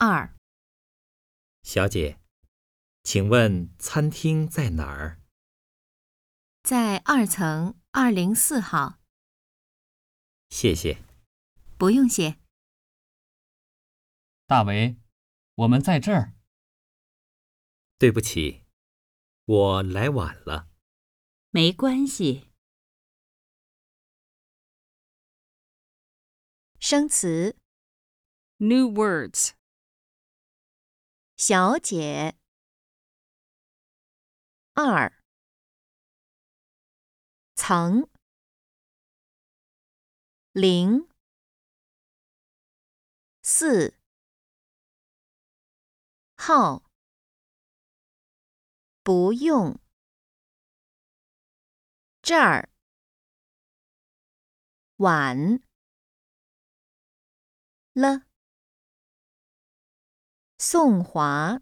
二，小姐，请问餐厅在哪儿？在二层二零四号。谢谢。不用谢。大为，我们在这儿。对不起，我来晚了。没关系。生词 New words. 小姐，二。层。零。四。号。不用。这儿。晚。了。宋华。